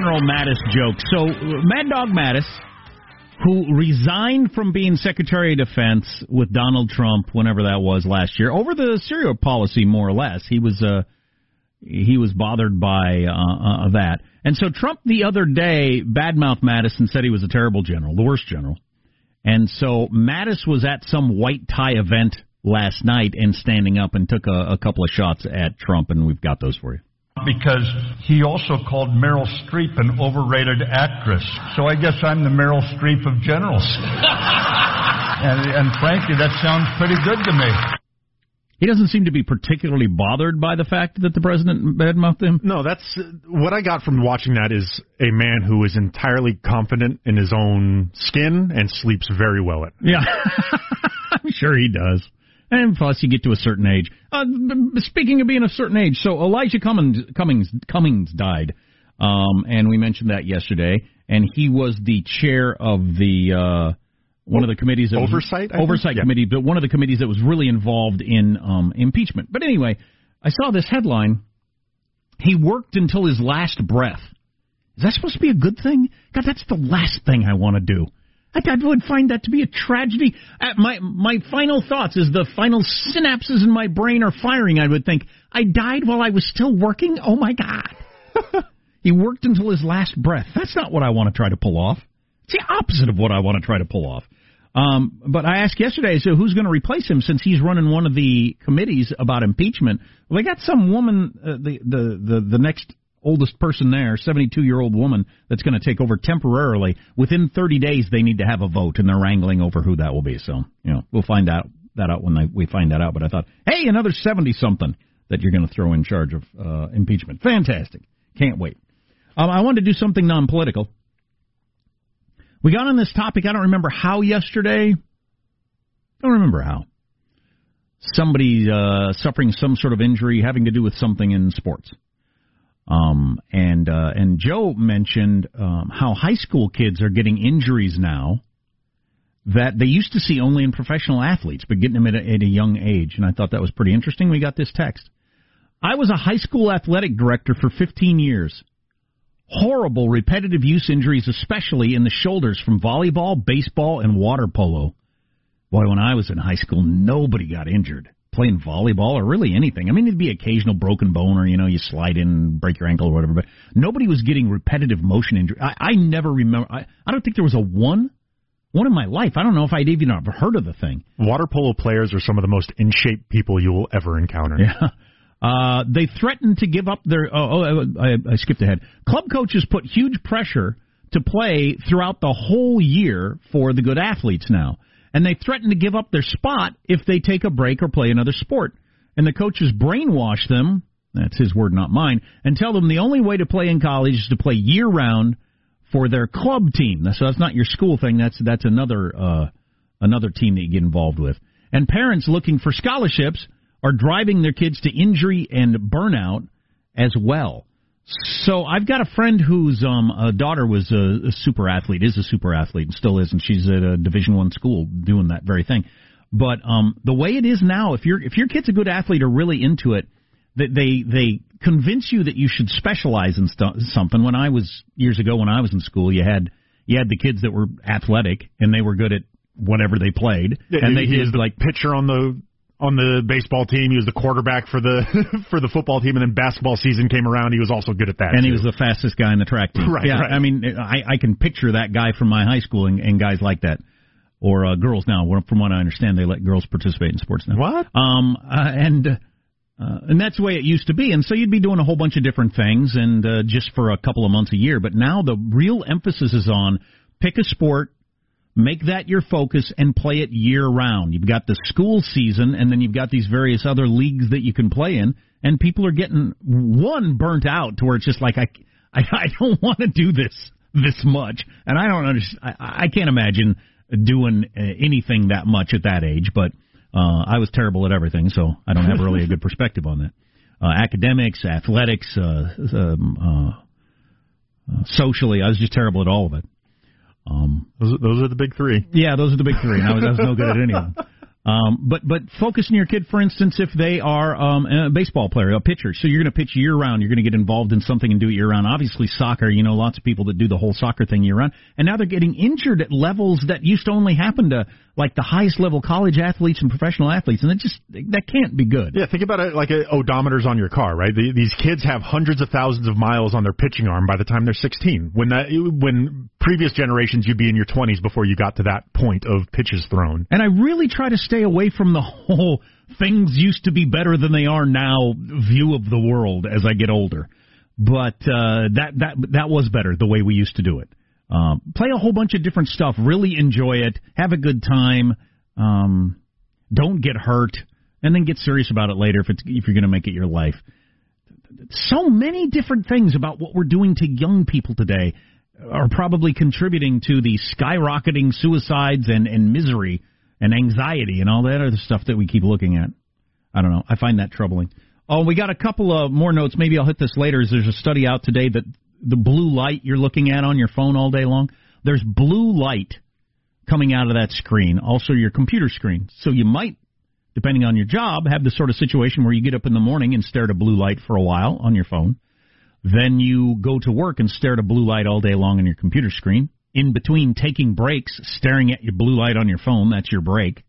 General Mattis jokes. So, Mad Dog Mattis, who resigned from being Secretary of Defense with Donald Trump, whenever that was last year, over the Syria policy, more or less. He was uh, he was bothered by uh, uh, that, and so Trump the other day badmouthed Mattis and said he was a terrible general, the worst general. And so Mattis was at some white tie event last night and standing up and took a, a couple of shots at Trump, and we've got those for you because he also called Meryl Streep an overrated actress. So I guess I'm the Meryl Streep of generals. and, and frankly, that sounds pretty good to me. He doesn't seem to be particularly bothered by the fact that the president badmouthed him. No, that's what I got from watching that is a man who is entirely confident in his own skin and sleeps very well at. Yeah, I'm sure he does. And plus, you get to a certain age. Uh, speaking of being a certain age, so Elijah Cummings Cummings Cummings died, um, and we mentioned that yesterday. And he was the chair of the uh, one of the committees that oversight was, oversight yeah. committee, but one of the committees that was really involved in um, impeachment. But anyway, I saw this headline. He worked until his last breath. Is that supposed to be a good thing? God, that's the last thing I want to do. I, I would find that to be a tragedy. Uh, my my final thoughts is the final synapses in my brain are firing. I would think I died while I was still working. Oh my god! he worked until his last breath. That's not what I want to try to pull off. It's the opposite of what I want to try to pull off. Um, but I asked yesterday, so who's going to replace him since he's running one of the committees about impeachment? Well, they got some woman, uh, the, the the the next oldest person there, 72 year old woman that's going to take over temporarily. Within 30 days, they need to have a vote, and they're wrangling over who that will be. So, you know, we'll find out that out when they, we find that out. But I thought, hey, another 70 something that you're going to throw in charge of uh, impeachment. Fantastic. Can't wait. Um, I wanted to do something non political. We got on this topic, I don't remember how yesterday. Don't remember how. Somebody uh, suffering some sort of injury having to do with something in sports. Um, and uh, and Joe mentioned um, how high school kids are getting injuries now that they used to see only in professional athletes, but getting them at a, at a young age. And I thought that was pretty interesting. We got this text. I was a high school athletic director for 15 years. Horrible repetitive use injuries, especially in the shoulders from volleyball, baseball, and water polo. Boy, when I was in high school, nobody got injured playing volleyball or really anything. I mean, it'd be occasional broken bone or, you know, you slide in and break your ankle or whatever, but nobody was getting repetitive motion injury. I, I never remember, I, I don't think there was a one, one in my life. I don't know if I'd even ever heard of the thing. Water polo players are some of the most in shape people you will ever encounter. Yeah. Uh, they threatened to give up their. Oh, oh I, I skipped ahead. Club coaches put huge pressure to play throughout the whole year for the good athletes now and they threaten to give up their spot if they take a break or play another sport. And the coaches brainwash them, that's his word, not mine, and tell them the only way to play in college is to play year round for their club team. So that's not your school thing. That's that's another uh, another team that you get involved with. And parents looking for scholarships are driving their kids to injury and burnout as well. So I've got a friend whose um, uh, daughter was a, a super athlete, is a super athlete, and still is, and she's at a Division One school doing that very thing. But um, the way it is now, if your if your kid's a good athlete or really into it, that they they convince you that you should specialize in st- something. When I was years ago, when I was in school, you had you had the kids that were athletic and they were good at whatever they played, yeah, and they he did the like pitcher on the on the baseball team. He was the quarterback for the for the football team, and then basketball season came around. He was also good at that. And too. he was the fastest guy in the track team. Right. Yeah. right. I mean, I, I can picture that guy from my high school and, and guys like that, or uh, girls now. From what I understand, they let girls participate in sports now. What? Um, uh, and uh, and that's the way it used to be. And so you'd be doing a whole bunch of different things, and uh, just for a couple of months a year. But now the real emphasis is on pick a sport Make that your focus and play it year round. You've got the school season, and then you've got these various other leagues that you can play in, and people are getting one burnt out to where it's just like I, I, I don't want to do this this much, and I don't understand. I, I can't imagine doing uh, anything that much at that age, but uh, I was terrible at everything, so I don't have really a good perspective on that. Uh, academics, athletics, uh, um, uh, uh, socially, I was just terrible at all of it. Um, those, those are the big three. Yeah, those are the big three. I was, I was no good at any of them. Um, but but focusing your kid, for instance, if they are um, a baseball player, a pitcher, so you're going to pitch year round, you're going to get involved in something and do it year round. Obviously, soccer, you know, lots of people that do the whole soccer thing year round, and now they're getting injured at levels that used to only happen to like the highest level college athletes and professional athletes, and it just that can't be good. Yeah, think about it like a odometers on your car, right? The, these kids have hundreds of thousands of miles on their pitching arm by the time they're 16. When that when previous generations you'd be in your 20s before you got to that point of pitches thrown. And I really try to stay away from the whole things used to be better than they are now view of the world as I get older. But uh, that that that was better the way we used to do it. Um, play a whole bunch of different stuff. Really enjoy it. Have a good time. Um, don't get hurt, and then get serious about it later if it's if you're going to make it your life. So many different things about what we're doing to young people today are probably contributing to the skyrocketing suicides and, and misery and anxiety and all that other stuff that we keep looking at. I don't know. I find that troubling. Oh, we got a couple of more notes. Maybe I'll hit this later. Is There's a study out today that the blue light you're looking at on your phone all day long, there's blue light coming out of that screen, also your computer screen. So you might, depending on your job, have the sort of situation where you get up in the morning and stare at a blue light for a while on your phone. Then you go to work and stare at a blue light all day long on your computer screen. In between taking breaks, staring at your blue light on your phone, that's your break,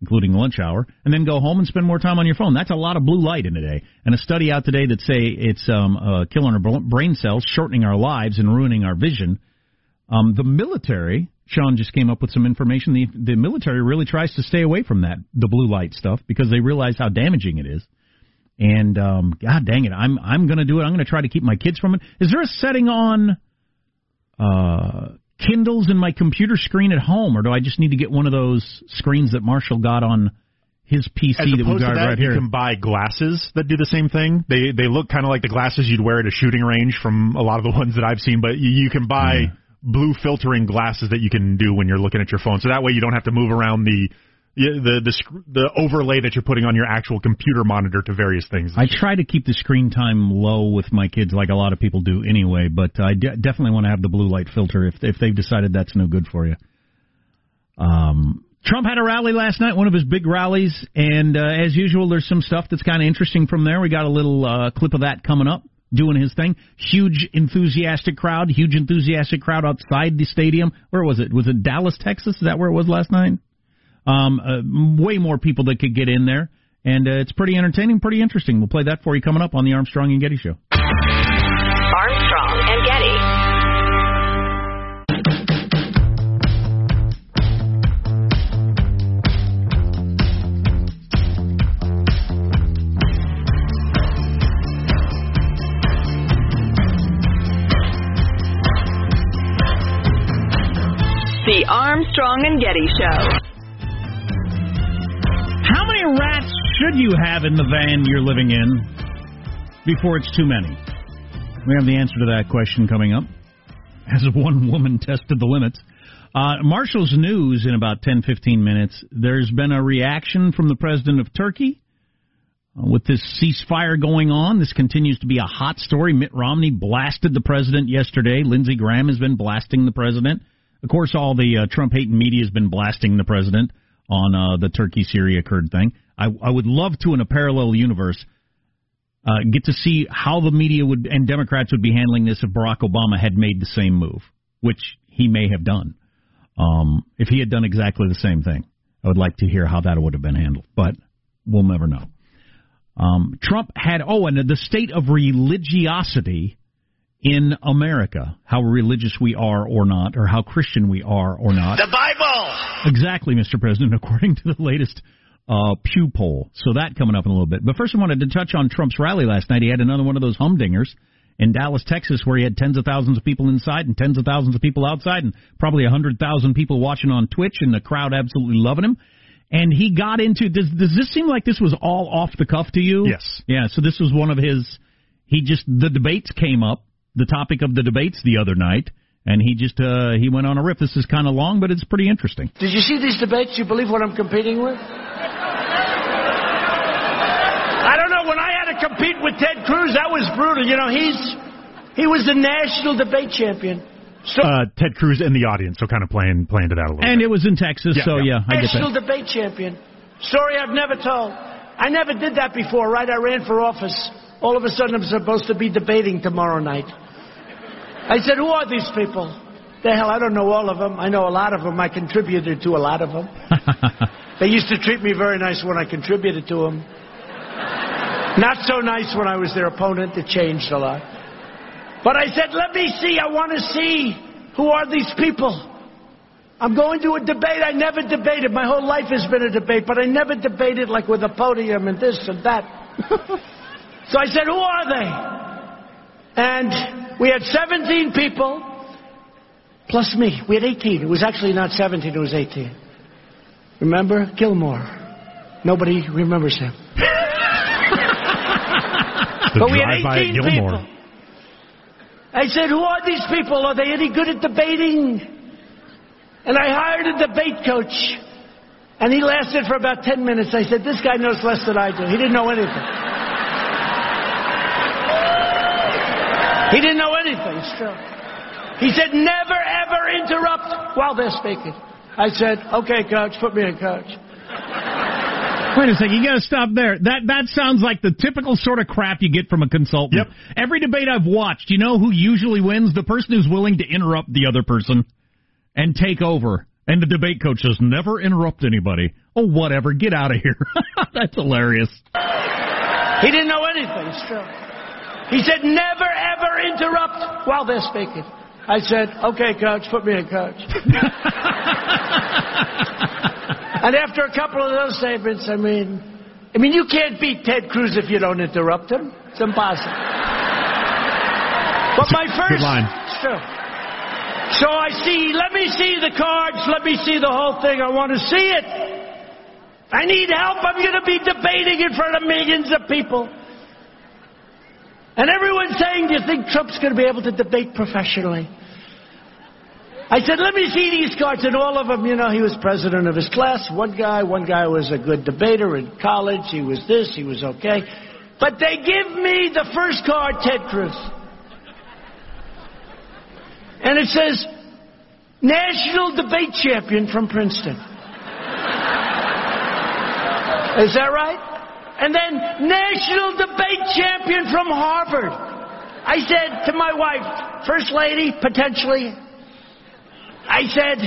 including lunch hour, and then go home and spend more time on your phone. That's a lot of blue light in a day. And a study out today that say it's um, uh, killing our brain cells, shortening our lives, and ruining our vision. Um, the military, Sean just came up with some information. The, the military really tries to stay away from that, the blue light stuff, because they realize how damaging it is. And um, God dang it, I'm I'm going to do it. I'm going to try to keep my kids from it. Is there a setting on uh, Kindles in my computer screen at home, or do I just need to get one of those screens that Marshall got on his PC As that we got that, right here? You can buy glasses that do the same thing. They they look kind of like the glasses you'd wear at a shooting range from a lot of the ones that I've seen, but you, you can buy. Mm. Blue filtering glasses that you can do when you're looking at your phone, so that way you don't have to move around the the the the overlay that you're putting on your actual computer monitor to various things. I try to keep the screen time low with my kids, like a lot of people do anyway. But I de- definitely want to have the blue light filter if if they've decided that's no good for you. Um, Trump had a rally last night, one of his big rallies, and uh, as usual, there's some stuff that's kind of interesting from there. We got a little uh, clip of that coming up, doing his thing. Huge enthusiastic crowd, huge enthusiastic crowd outside the stadium. Where was it? Was it Dallas, Texas? Is that where it was last night? Um, uh, way more people that could get in there, and uh, it's pretty entertaining, pretty interesting. We'll play that for you coming up on the Armstrong and Getty Show. Armstrong and Getty. The Armstrong and Getty Show. Should you have in the van you're living in before it's too many? We have the answer to that question coming up as one woman tested the limits. Uh, Marshall's news in about 10, 15 minutes. There's been a reaction from the president of Turkey uh, with this ceasefire going on. This continues to be a hot story. Mitt Romney blasted the president yesterday. Lindsey Graham has been blasting the president. Of course, all the uh, Trump hating media has been blasting the president on uh, the Turkey Syria Kurd thing. I, I would love to, in a parallel universe, uh, get to see how the media would and Democrats would be handling this if Barack Obama had made the same move, which he may have done. Um, if he had done exactly the same thing, I would like to hear how that would have been handled, but we'll never know. Um, Trump had, oh, and the state of religiosity in America, how religious we are or not, or how Christian we are or not. The Bible! Exactly, Mr. President, according to the latest uh, Pew poll. So that coming up in a little bit. But first, I wanted to touch on Trump's rally last night. He had another one of those humdingers in Dallas, Texas, where he had tens of thousands of people inside and tens of thousands of people outside, and probably a hundred thousand people watching on Twitch, and the crowd absolutely loving him. And he got into does does this seem like this was all off the cuff to you? Yes. Yeah. So this was one of his. He just the debates came up the topic of the debates the other night, and he just uh, he went on a riff. This is kind of long, but it's pretty interesting. Did you see these debates? You believe what I'm competing with? I don't know. When I had to compete with Ted Cruz, that was brutal. You know, he's he was the national debate champion. So, uh, Ted Cruz in the audience, so kind of playing playing to that a little. And bit. it was in Texas, yeah, so yeah, yeah I national get debate champion. Story I've never told. I never did that before, right? I ran for office. All of a sudden, I'm supposed to be debating tomorrow night. I said, Who are these people? The hell, I don't know all of them. I know a lot of them. I contributed to a lot of them. they used to treat me very nice when I contributed to them. Not so nice when I was their opponent. It changed a lot. But I said, Let me see. I want to see who are these people. I'm going to a debate. I never debated. My whole life has been a debate, but I never debated like with a podium and this and that. so I said, Who are they? And we had 17 people plus me. We had 18. It was actually not 17, it was 18. Remember? Gilmore. Nobody remembers him. But we had 18 people. I said, Who are these people? Are they any good at debating? And I hired a debate coach. And he lasted for about 10 minutes. I said, This guy knows less than I do. He didn't know anything. He didn't know anything, still. He said, Never ever interrupt while they're speaking. I said, Okay, coach, put me in, coach. Wait a second, you got to stop there. That that sounds like the typical sort of crap you get from a consultant. Yep. Every debate I've watched, you know who usually wins? The person who's willing to interrupt the other person and take over. And the debate coach says, "Never interrupt anybody." Oh, whatever, get out of here. That's hilarious. He didn't know anything, still. He said, Never ever interrupt while they're speaking. I said, Okay, coach, put me in, coach. and after a couple of those statements, I mean, I mean, you can't beat Ted Cruz if you don't interrupt him. It's impossible. But my first. Good line. True. So I see, let me see the cards, let me see the whole thing. I want to see it. I need help. I'm going to be debating in front of millions of people. And everyone's saying, Do you think Trump's going to be able to debate professionally? I said, Let me see these cards. And all of them, you know, he was president of his class. One guy, one guy was a good debater in college. He was this, he was okay. But they give me the first card, Ted Cruz. And it says, National Debate Champion from Princeton. Is that right? And then National Debate Champion from Harvard. I said to my wife, First Lady, potentially. I said,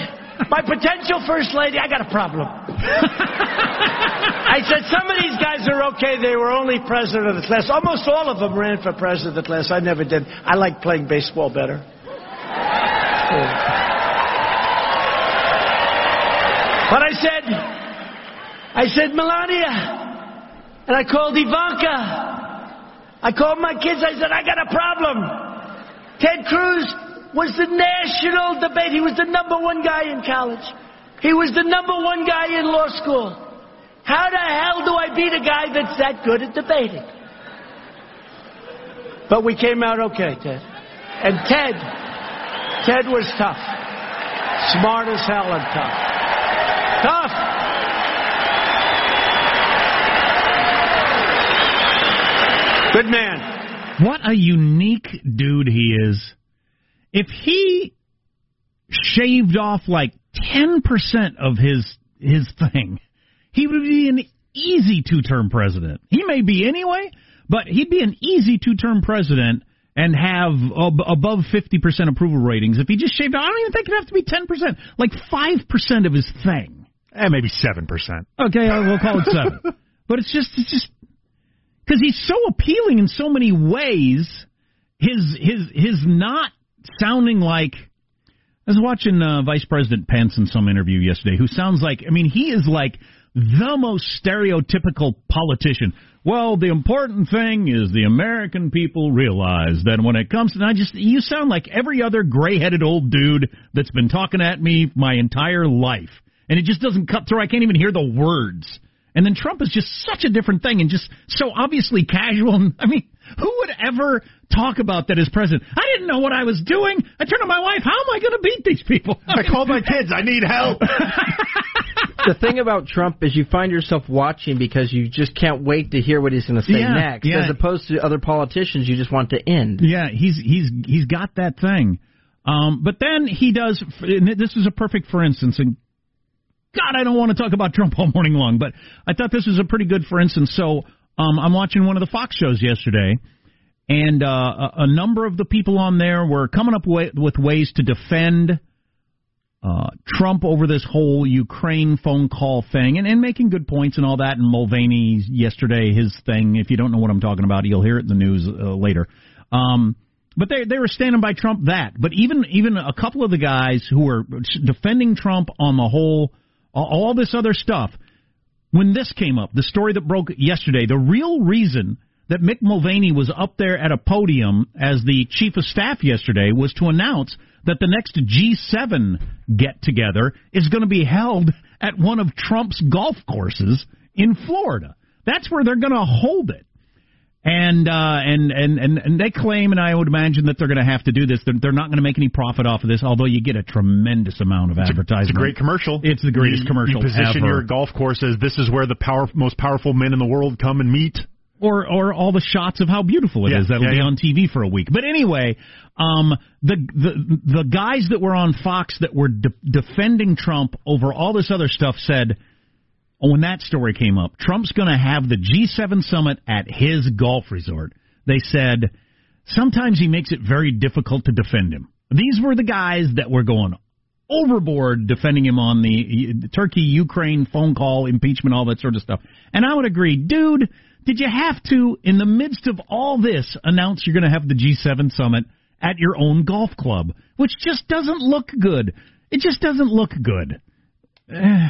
My potential First Lady, I got a problem. I said, Some of these guys are okay. They were only president of the class. Almost all of them ran for president of the class. I never did. I like playing baseball better. But I said, I said, Melania, and I called Ivanka. I called my kids. I said, I got a problem. Ted Cruz was the national debate. He was the number one guy in college. He was the number one guy in law school. How the hell do I beat a guy that's that good at debating? But we came out okay, Ted. And Ted, Ted was tough. Smart as hell and tough. Tough. Good man. What a unique dude he is. If he shaved off like 10% of his his thing, he would be an easy two-term president. He may be anyway, but he'd be an easy two-term president and have ab- above 50% approval ratings if he just shaved off. I don't even think it'd have to be 10%, like 5% of his thing. Eh, maybe seven percent. Okay, uh, we'll call it seven. but it's just, it's just because he's so appealing in so many ways. His his his not sounding like. I was watching uh, Vice President Pence in some interview yesterday, who sounds like. I mean, he is like the most stereotypical politician. Well, the important thing is the American people realize that when it comes to, I just, you sound like every other gray-headed old dude that's been talking at me my entire life and it just doesn't cut through. I can't even hear the words. And then Trump is just such a different thing and just so obviously casual. I mean, who would ever talk about that as president? I didn't know what I was doing. I turned to my wife. How am I going to beat these people? I called my kids. I need help. the thing about Trump is you find yourself watching because you just can't wait to hear what he's going to say Yeah, next, yeah. as opposed to other politicians you just want to end. Yeah, he's he's he's got that thing. Um, but then he does. And this is a perfect for instance. And God, I don't want to talk about Trump all morning long, but I thought this was a pretty good, for instance. So um, I'm watching one of the Fox shows yesterday, and uh, a, a number of the people on there were coming up with, with ways to defend uh, Trump over this whole Ukraine phone call thing and, and making good points and all that. And Mulvaney yesterday, his thing. If you don't know what I'm talking about, you'll hear it in the news uh, later. Um, but they they were standing by Trump that. But even even a couple of the guys who were defending Trump on the whole all this other stuff. When this came up, the story that broke yesterday, the real reason that Mick Mulvaney was up there at a podium as the chief of staff yesterday was to announce that the next G7 get together is going to be held at one of Trump's golf courses in Florida. That's where they're going to hold it. And, uh, and and and and they claim, and I would imagine that they're going to have to do this. They're, they're not going to make any profit off of this, although you get a tremendous amount of advertising. It's a great commercial. It's the greatest you, commercial You position ever. your golf course as this is where the power, most powerful men in the world come and meet or or all the shots of how beautiful it yeah, is that'll yeah, be yeah. on TV for a week. But anyway, um, the the the guys that were on Fox that were de- defending Trump over all this other stuff said. When that story came up, Trump's going to have the G7 summit at his golf resort. They said sometimes he makes it very difficult to defend him. These were the guys that were going overboard defending him on the, Turkey Ukraine phone call, impeachment, all that sort of stuff. And I would agree, dude, did you have to, in the midst of all this, announce you're going to have the G7 summit at your own golf club, which just doesn't look good. It just doesn't look good. Eh.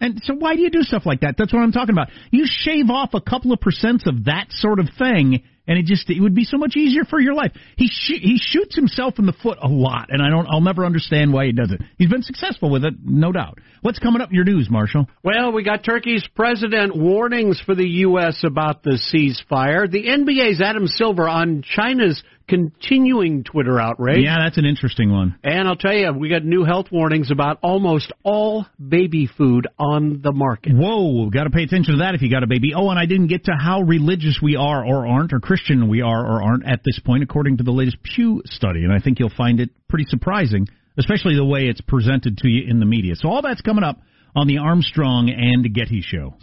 And so why do you do stuff like that? That's what I'm talking about. You shave off a couple of percents of that sort of thing, and it just it would be so much easier for your life. He sh- he shoots himself in the foot a lot, and I don't I'll never understand why he does it. He's been successful with it, no doubt. What's coming up in your news, Marshall? Well, we got Turkey's president warnings for the U.S. about the ceasefire. The NBA's Adam Silver on China's continuing Twitter outrage. Yeah, that's an interesting one. And I'll tell you, we got new health warnings about almost all baby food on the market. Whoa, got to pay attention to that if you got a baby. Oh, and I didn't get to how religious we are or aren't, or Christian we are or aren't at this point, according to the latest Pew study. And I think you'll find it pretty surprising, especially the way it's presented to you in the media. So all that's coming up on the Armstrong and Getty Show.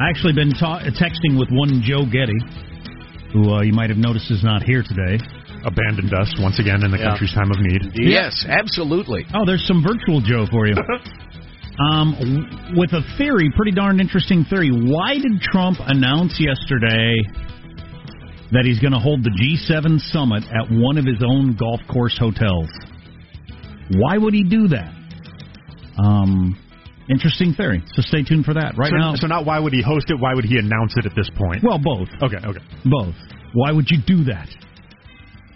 I actually been ta- texting with one Joe Getty, who uh, you might have noticed is not here today. Abandoned us once again in the Yeah. country's time of need. Yes, absolutely. Oh, there's some virtual Joe for you. um, w- with a theory, pretty darn interesting theory. Why did Trump announce yesterday that he's going to hold the G7 summit at one of his own golf course hotels? Why would he do that? Um, interesting theory. So stay tuned for that. Right so, now, so not why would he host it? Why would he announce it at this point? well, both, okay, okay. both. Why would you do that?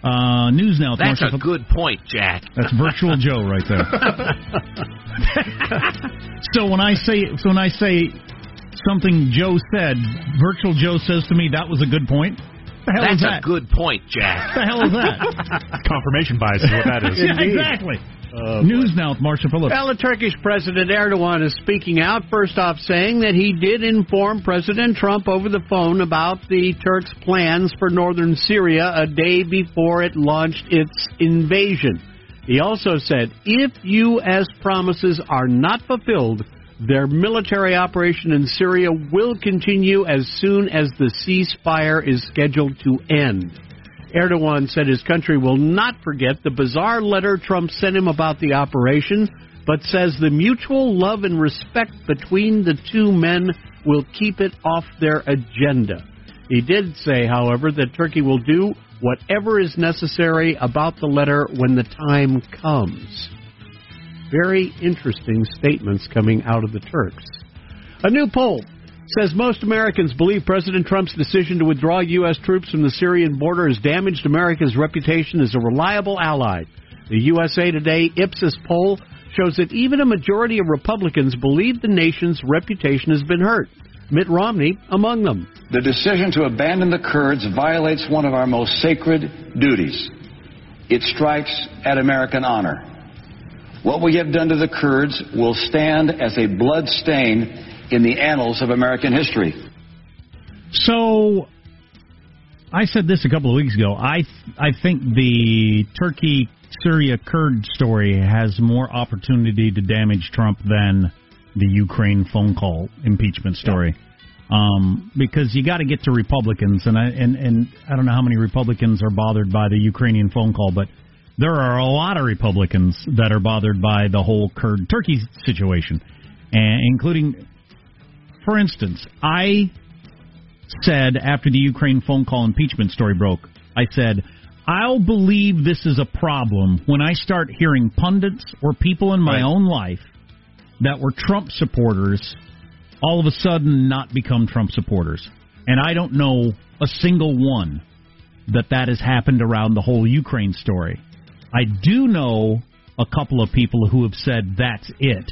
Uh, news now. That's Marshall- a good point, Jack. That's virtual Joe right there. so when I say so when I say something Joe said, virtual Joe says to me that was a good point. The hell That's is a good point, Jack. the hell is that? Confirmation bias is what that is. yeah, exactly. Uh, News now with Marshall Phillips. Well, the Turkish President Erdogan is speaking out, first off saying that he did inform President Trump over the phone about the Turks' plans for northern Syria a day before it launched its invasion. He also said, if U.S. promises are not fulfilled, their military operation in Syria will continue as soon as the ceasefire is scheduled to end. Erdogan said his country will not forget the bizarre letter Trump sent him about the operation, but says the mutual love and respect between the two men will keep it off their agenda. He did say, however, that Turkey will do whatever is necessary about the letter when the time comes. Very interesting statements coming out of the Turks. A new poll says most Americans believe President Trump's decision to withdraw U.S. troops from the Syrian border has damaged America's reputation as a reliable ally. The USA Today Ipsos poll shows that even a majority of Republicans believe the nation's reputation has been hurt. Mitt Romney among them. The decision to abandon the Kurds violates one of our most sacred duties. It strikes at American honor. What we have done to the Kurds will stand as a blood stain in the annals of American history. So, I said this a couple of weeks ago. I I think the Turkey Syria Kurd story has more opportunity to damage Trump than the Ukraine phone call impeachment story. Um, because you got to get to Republicans, and I and and I don't know how many Republicans are bothered by the Ukrainian phone call, but there are a lot of Republicans that are bothered by the whole Kurd Turkey situation, and including, for instance, I said after the Ukraine phone call impeachment story broke, I said, I'll believe this is a problem when I start hearing pundits or people in my own life that were Trump supporters all of a sudden not become Trump supporters. And I don't know a single one that that has happened around the whole Ukraine story. I do know a couple of people who have said that's it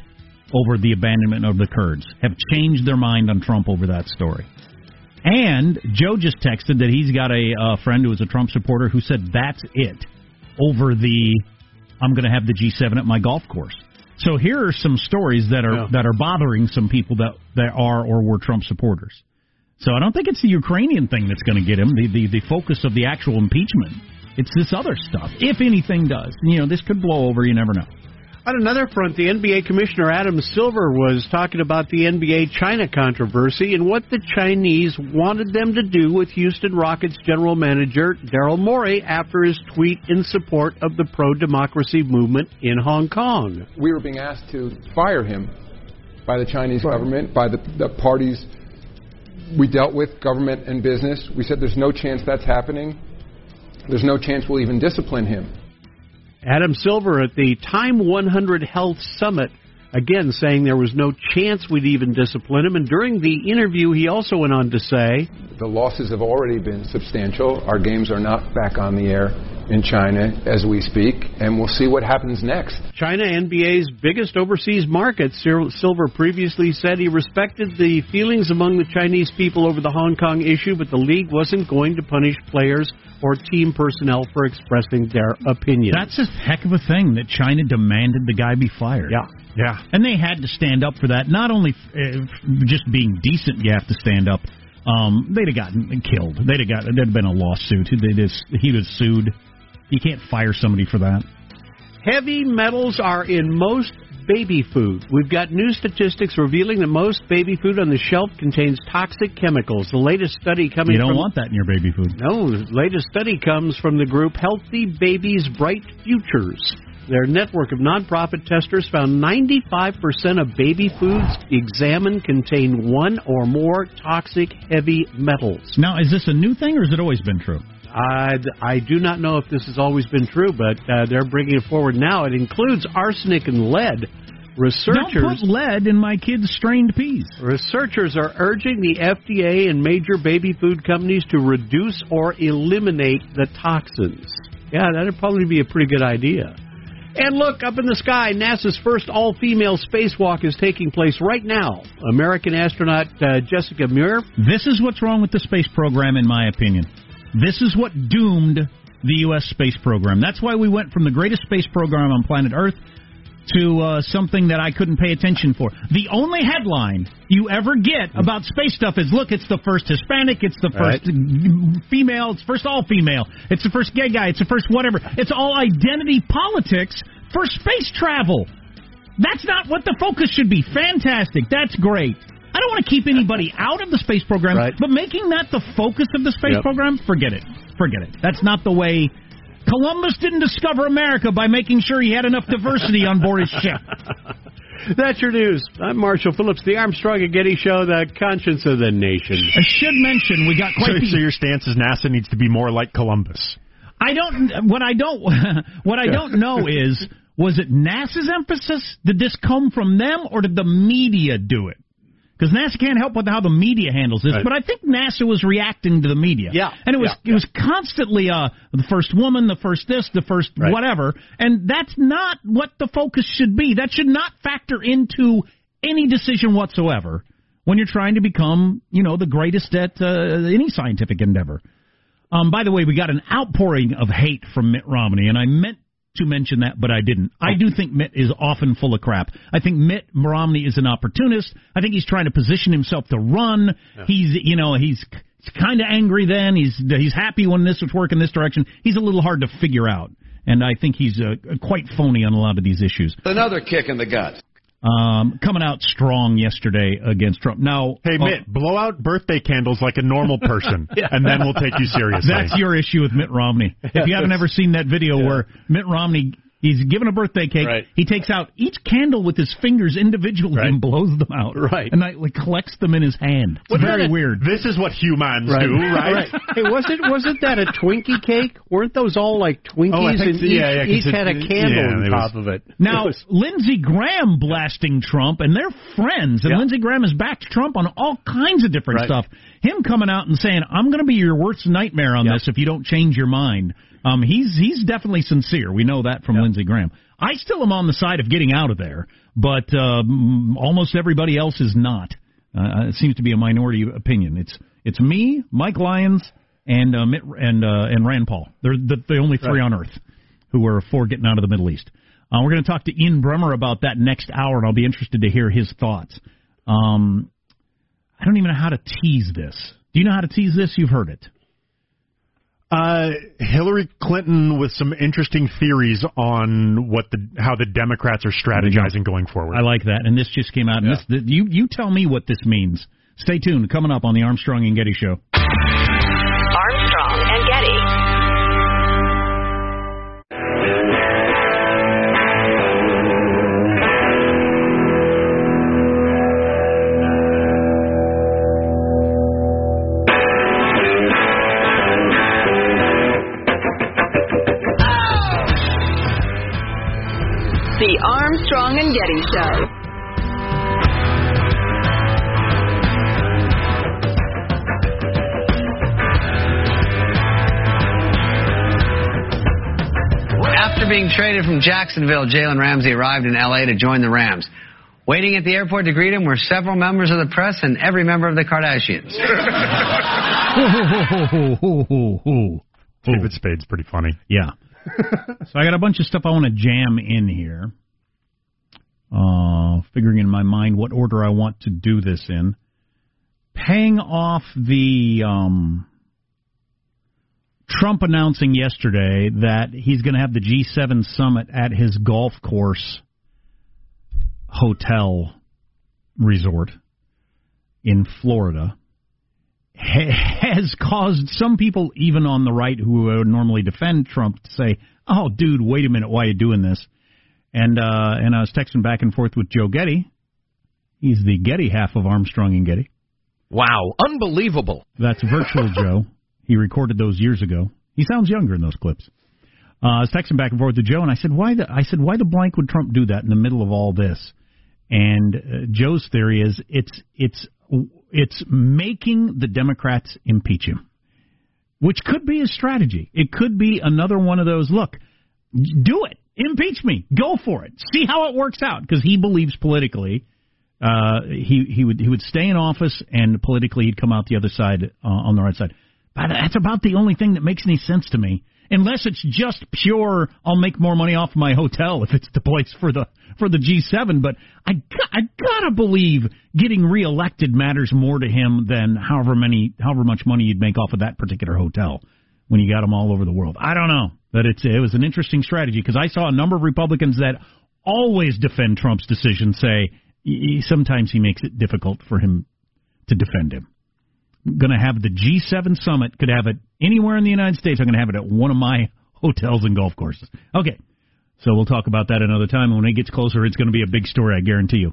over the abandonment of the Kurds, have changed their mind on Trump over that story. And Joe just texted that he's got a uh, friend who is a Trump supporter who said that's it over the I'm going to have the G7 at my golf course. So here are some stories that are Yeah. that are bothering some people that that are or were Trump supporters. So I don't think it's the Ukrainian thing that's going to get him. The, the the focus of the actual impeachment. It's this other stuff. If anything does, you know, this could blow over. You never know. On another front, the NBA Commissioner Adam Silver was talking about the NBA China controversy and what the Chinese wanted them to do with Houston Rockets general manager Daryl Morey after his tweet in support of the pro democracy movement in Hong Kong. we were being asked to fire him by the Chinese government, by the, the parties we dealt with, government and business. We said there's no chance that's happening. There's no chance we'll even discipline him. Adam Silver at the Time 100 Health Summit, again saying there was no chance we'd even discipline him. And during the interview, he also went on to say, The losses have already been substantial. Our games are not back on the air in China as we speak, and we'll see what happens next. China, NBA's biggest overseas market, Silver previously said he respected the feelings among the Chinese people over the Hong Kong issue, but the league wasn't going to punish players or team personnel for expressing their opinion. That's a heck of a thing that China demanded the guy be fired. Yeah. Yeah. And they had to stand up for that. Not only uh, just being decent, you have to stand up. Um, they'd have gotten killed. They'd have got. There'd have been a lawsuit. They just, he was sued. You can't fire somebody for that. Heavy metals are in most baby food. We've got new statistics revealing that most baby food on the shelf contains toxic chemicals. The latest study coming You don't from want that in your baby food. No, the latest study comes from the group Healthy Babies Bright Futures. Their network of nonprofit testers found 95% of baby foods examined contain one or more toxic heavy metals. Now, is this a new thing or has it always been true? I, I do not know if this has always been true, but uh, they're bringing it forward now. It includes arsenic and lead. Researchers Don't put lead in my kids' strained peas. Researchers are urging the FDA and major baby food companies to reduce or eliminate the toxins. Yeah, that'd probably be a pretty good idea. And look, up in the sky, NASA's first all female spacewalk is taking place right now. American astronaut uh, Jessica Meir. This is what's wrong with the space program, in my opinion. This is what doomed the U.S. space program. That's why we went from the greatest space program on planet Earth to uh, something that I couldn't pay attention for. The only headline you ever get about space stuff is, look, it's the first Hispanic, it's the first female, it's first all female, it's the first gay guy, it's the first whatever. It's all identity politics for space travel. That's not what the focus should be. Fantastic. That's great. I don't want to keep anybody out of the space program, Right. but making that the focus of the space Yep. program, forget it. Forget it. That's not the way. Columbus didn't discover America by making sure he had enough diversity on board his ship. That's your news. I'm Marshall Phillips, the Armstrong and Getty Show, the conscience of the nation. I should mention we got So, quite the. so your stance is NASA needs to be more like Columbus. I don't. What I don't. What I don't know is was it NASA's emphasis? Did this come from them, or did the media do it? Because NASA can't help with how the media handles this, Right. but I think NASA was reacting to the media. Yeah, and it was yeah, it was constantly uh the first woman, the first this, the first Right. whatever, and that's not what the focus should be. That should not factor into any decision whatsoever when you're trying to become, you know, the greatest at uh, any scientific endeavor. Um, by the way, we got an outpouring of hate from Mitt Romney, and I meant to mention that, but I didn't. I do think Mitt is often full of crap. I think Mitt Romney is an opportunist. I think he's trying to position himself to run. He's, you know, he's kind of angry then. He's he's happy when this would work in this direction. He's a little hard to figure out, and I think he's uh, quite phony on a lot of these issues. Another kick in the gut. Um, coming out strong yesterday against Trump. Now, Hey, uh, Mitt, blow out birthday candles like a normal person, and then we'll take you seriously. That's your issue with Mitt Romney. If you haven't ever seen that video where Mitt Romney he's given a birthday cake, Right. he takes out each candle with his fingers individually and blows them out. Right. And like, like collects them in his hand. It's Wasn't very that a- weird. This is what humans do, right? hey, wasn't wasn't that a Twinkie cake? Weren't those all like Twinkies Oh, and so. each, Yeah, yeah, 'cause each it- had a candle yeah, on it was- top of it? Now, It was- Lindsey Graham blasting Trump, and they're friends, and Yeah. Lindsey Graham has backed Trump on all kinds of different Right. stuff. Him coming out and saying, "I'm going to be your worst nightmare on this if you don't change your mind." Um, he's he's definitely sincere. We know that from Lindsey Graham. I still am on the side of getting out of there, but um, almost everybody else is not. Uh, it seems to be a minority opinion. It's it's me, Mike Lyons, and uh, Mitt, and uh, and Rand Paul. They're the, the only three on earth who are for getting out of the Middle East. Uh, we're going to talk to Ian Bremmer about that next hour, and I'll be interested to hear his thoughts. Um, I don't even know how to tease this. Do you know how to tease this? You've heard it. Uh, Hillary Clinton with some interesting theories on what the how the Democrats are strategizing going forward. I like that, and this just came out. And this, th you you tell me what this means. Stay tuned. Coming up on the Armstrong and Getty Show. The Armstrong and Getty Show. After being traded from Jacksonville, Jalen Ramsey arrived in L.A. to join the Rams. Waiting at the airport to greet him were several members of the press and every member of the Kardashians. David Spade's pretty funny. Yeah. so I got a bunch of stuff I want to jam in here. Uh, figuring in my mind what order I want to do this in. Paying off the um, Trump announcing yesterday that he's going to have the G7 summit at his golf course hotel resort in Florida has caused some people, even on the right, who would normally defend Trump, to say, "Oh, dude, wait a minute, why are you doing this?" And uh, and I was texting back and forth with Joe Getty. He's the Getty half of Armstrong and Getty. Wow, unbelievable. That's virtual Joe. He recorded those years ago. He sounds younger in those clips. Uh, I was texting back and forth to Joe, and I said, "Why the?" I said, "Why the blank would Trump do that in the middle of all this?" And uh, Joe's theory is it's it's it's making the Democrats impeach him, which could be a strategy. It could be another one of those. Look, do it, impeach me, go for it, see how it works out, because he believes politically uh, he he would he would stay in office and politically he'd come out the other side uh, on the right side. But that's about the only thing that makes any sense to me. Unless it's just pure, I'll make more money off my hotel if it's the place for the for the G7. But I I gotta believe getting reelected matters more to him than however many however much money you'd make off of that particular hotel when you got them all over the world. I don't know, but it's it was an interesting strategy because I saw a number of Republicans that always defend Trump's decision say y- sometimes he makes it difficult for him to defend him. Going to have the G7 summit, could have it anywhere in the United States. I'm going to have it at one of my hotels and golf courses. Okay, so we'll talk about that another time. And when it gets closer, it's going to be a big story, I guarantee you.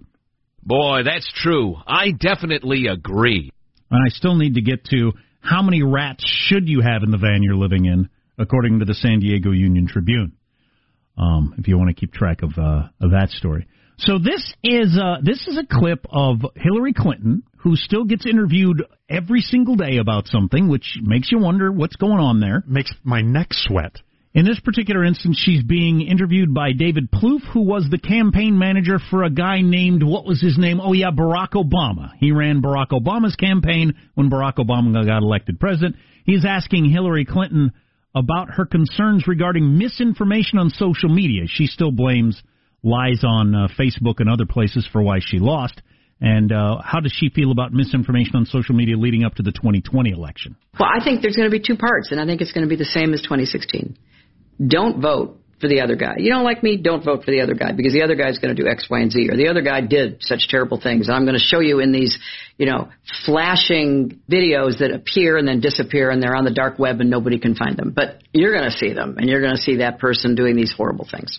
Boy, that's true. I definitely agree. And I still need to get to how many rats should you have in the van you're living in, according to the San Diego Union Tribune. Um, if you want to keep track of uh, of that story. So this is uh, this is a clip of Hillary Clinton, who still gets interviewed every single day about something, which makes you wonder what's going on there. Makes my neck sweat. In this particular instance, she's being interviewed by David Plouffe, who was the campaign manager for a guy named, what was his name? Oh, yeah, Barack Obama. He ran Barack Obama's campaign when Barack Obama got elected president. He's asking Hillary Clinton about her concerns regarding misinformation on social media. She still blames lies on uh, Facebook and other places for why she lost. And uh, how does she feel about misinformation on social media leading up to the 2020 election? Well, I think there's going to be two parts, and I think it's going to be the same as 2016. Don't vote for the other guy. You don't like me? Don't vote for the other guy because the other guy's going to do X, Y, and Z, or the other guy did such terrible things. And I'm going to show you in these, you know, flashing videos that appear and then disappear, and they're on the dark web and nobody can find them. But you're going to see them, and you're going to see that person doing these horrible things.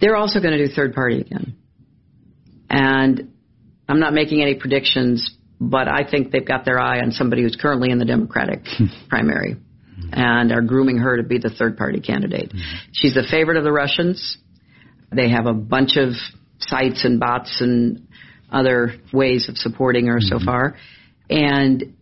They're also going to do third party again. And I'm not making any predictions, but I think they've got their eye on somebody who's currently in the Democratic primary Mm-hmm. and are grooming her to be the third party candidate. Mm-hmm. She's the favorite of the Russians. They have a bunch of sites and bots and other ways of supporting her so mm-hmm. far. And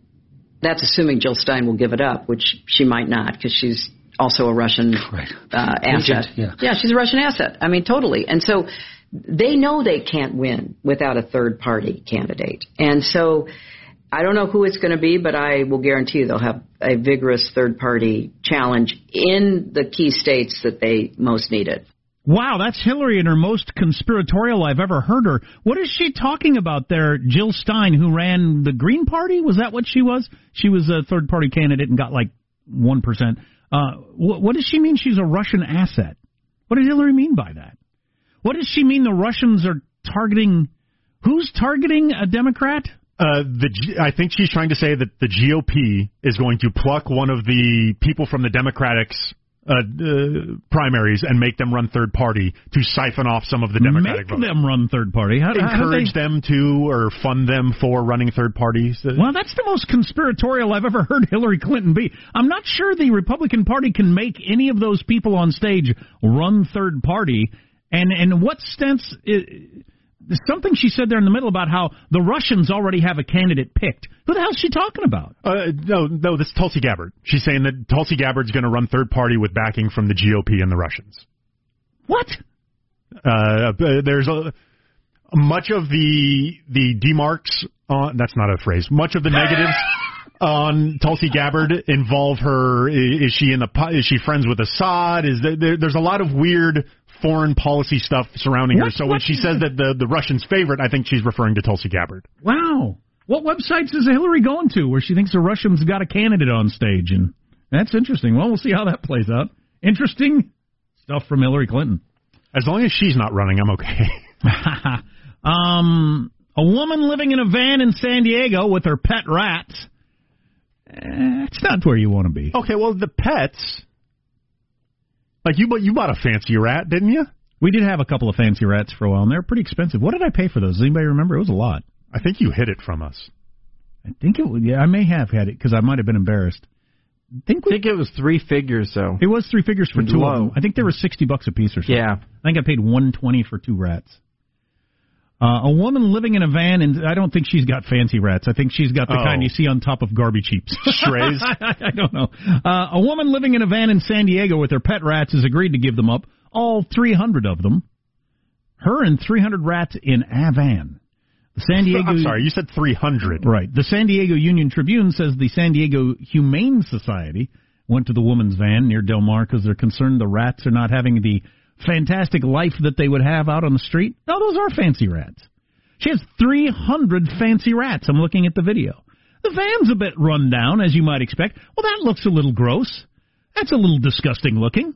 that's assuming Jill Stein will give it up, which she might not because she's also a Russian uh, asset. Agent, yeah. she's a Russian asset. I mean, totally. And so they know they can't win without a third party candidate. And so I don't know who it's going to be, but I will guarantee you they'll have a vigorous third party challenge in the key states that they most need it. Wow, that's Hillary in her most conspiratorial I've ever heard her. What is she talking about there? Jill Stein, who ran the Green Party, was that what she was? She was a third party candidate and got like 1%. Uh, what, what does she mean she's a Russian asset? What does Hillary mean by that? What does she mean the Russians are targeting? Who's targeting a Democrat? Uh, the G- I think she's trying to say that the GOP is going to pluck one of the people from the Democrats uh, uh, primaries and make them run third party to siphon off some of the Democratic Make votes. them run third party. How, how Encourage they- them to or fund them for running third parties. Uh, Well, that's the most conspiratorial I've ever heard Hillary Clinton be. I'm not sure the Republican Party can make any of those people on stage run third party. And and what sense? i there's something she said there in the middle about how the Russians already have a candidate picked. Who the hell's she talking about? Uh, no, no, this is Tulsi Gabbard. She's saying that Tulsi Gabbard's going to run third party with backing from the GOP and the Russians. What? Uh, there's a much of the the demarks on that's not a phrase. Much of the negatives on Tulsi Gabbard involve her. Is she in the is she friends with Assad? Is there, there, there's a lot of weird foreign policy stuff surrounding her. What- So when she says that the the Russians favorite, I think she's referring to Tulsi Gabbard. Wow. What websites is Hillary going to where she thinks the Russians got a candidate on stage? And that's interesting. Well, we'll see how that plays out. Interesting stuff from Hillary Clinton. As long as she's not running, I'm okay. um, a woman living in a van in San Diego with her pet rats. Eh, it's not where you want to be. Okay, well the pets. Like you, bought you bought a fancy rat, didn't you? We did have a couple of fancy rats for a while, and they were pretty expensive. What did I pay for those? Does anybody remember? It was a lot. I think you hid it from us. I think it. was- Yeah, I may have had it because I might have been embarrassed. I think, we, I think it was three figures though. it was three figures for two of them. I think they were sixty bucks a piece or something. Yeah. I think I paid one twenty for two rats. Uh, a woman living in a van, and I don't think she's got fancy rats. I think she's got the Oh. kind you see on top of garbage heaps. Strays? I don't know. Uh, a woman living in a van in San Diego with her pet rats has agreed to give them up, all 300 of them. Her and 300 rats in a van. The San Diego. I'm sorry, you said 300. Right. The San Diego Union Tribune says the San Diego Humane Society went to the woman's van near Del Mar because they're concerned the rats are not having the fantastic life that they would have out on the street. No, those are fancy rats. She has 300 fancy rats. I'm looking at the video. The van's a bit run down, as you might expect. Well, that looks a little gross. That's a little disgusting looking.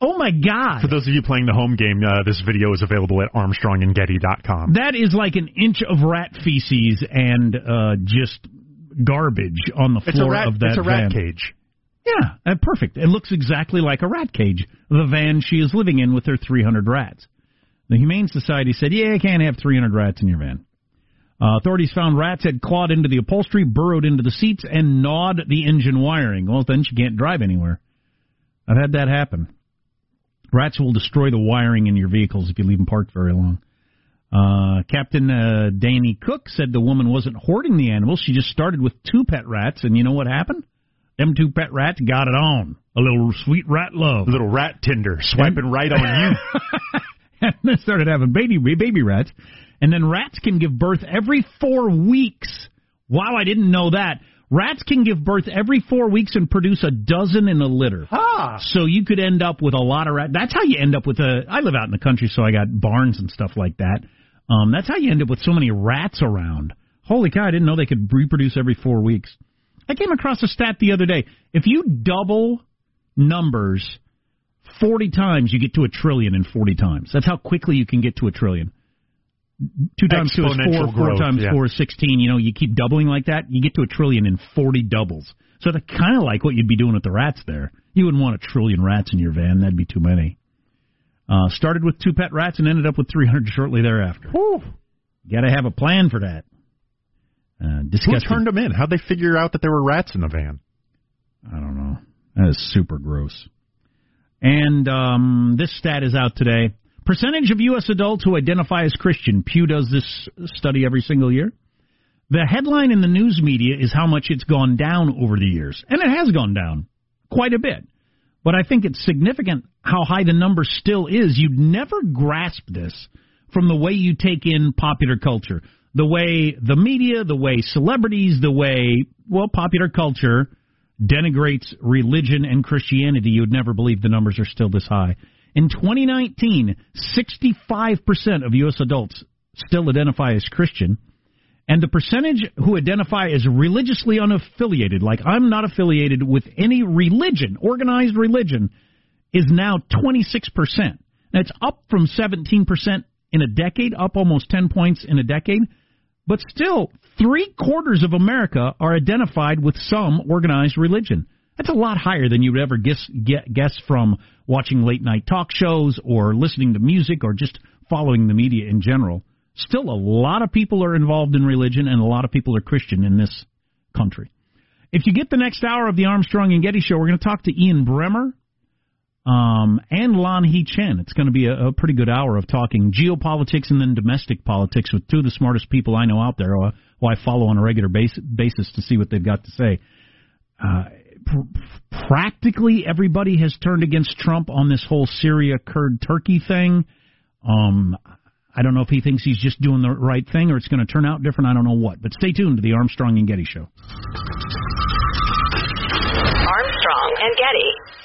Oh my God. For those of you playing the home game, uh, this video is available at ArmstrongandGetty.com. That is like an inch of rat feces and uh, just garbage on the floor rat. of that It's a rat van. cage. Yeah, uh, perfect. It looks exactly like a rat cage, the van she is living in with her 300 rats. The Humane Society said, yeah, you can't have 300 rats in your van. Uh, authorities found rats had clawed into the upholstery, burrowed into the seats, and gnawed the engine wiring. Well, then she can't drive anywhere. I've had that happen. Rats will destroy the wiring in your vehicles if you leave them parked very long. Uh, Captain uh, Danny Cook said the woman wasn't hoarding the animals. She just started with two pet rats, and you know what happened? Them two pet rats got it on. A little sweet rat love. A little rat Tinder swiping right on you. and they started having baby baby rats. And then rats can give birth every four weeks. Wow, I didn't know that. Rats can give birth every four weeks and produce a dozen in a litter. Ah. So you could end up with a lot of rats. That's how you end up with a. I live out in the country, so I got barns and stuff like that. Um, that's how you end up with so many rats around. Holy cow! I didn't know they could reproduce every four weeks. I came across a stat the other day. If you double numbers 40 times, you get to a trillion in 40 times. That's how quickly you can get to a trillion. Two times two is four, Exponential four times yeah. four is 16. You know, you keep doubling like that, you get to a trillion in 40 doubles. So that's kind of like what you'd be doing with the rats there. You wouldn't want a trillion rats in your van. That'd be too many. Uh, started with two pet rats and ended up with 300 shortly thereafter. Whew. Got to have a plan for that. Uh, Who turned them in? How'd they figure out that there were rats in the van? I don't know. That is super gross. And um, this stat is out today. Percentage of U.S. adults who identify as Christian. Pew does this study every single year. The headline in the news media is how much it's gone down over the years. And it has gone down quite a bit. But I think it's significant how high the number still is. You'd never grasp this from the way you take in popular culture. The way the media, the way celebrities, the way, well, popular culture denigrates religion and Christianity. You'd never believe the numbers are still this high. In 2019, 65% of U.S. adults still identify as Christian. And the percentage who identify as religiously unaffiliated, like I'm not affiliated with any religion, organized religion, is now 26%. That's up from 17% in a decade, up almost 10 points in a decade. But still, three quarters of America are identified with some organized religion. That's a lot higher than you would ever guess, guess from watching late night talk shows or listening to music or just following the media in general. Still, a lot of people are involved in religion and a lot of people are Christian in this country. If you get the next hour of the Armstrong and Getty show, we're going to talk to Ian Bremmer um, and Lanhee Chen. It's going to be a, a pretty good hour of talking geopolitics and then domestic politics with two of the smartest people I know out there, uh, who I follow on a regular base, basis to see what they've got to say. Uh, pr- practically everybody has turned against Trump on this whole Syria Kurd Turkey thing. Um, I don't know if he thinks he's just doing the right thing or it's going to turn out different. I don't know what. But stay tuned to the Armstrong and Getty show. Armstrong and Getty.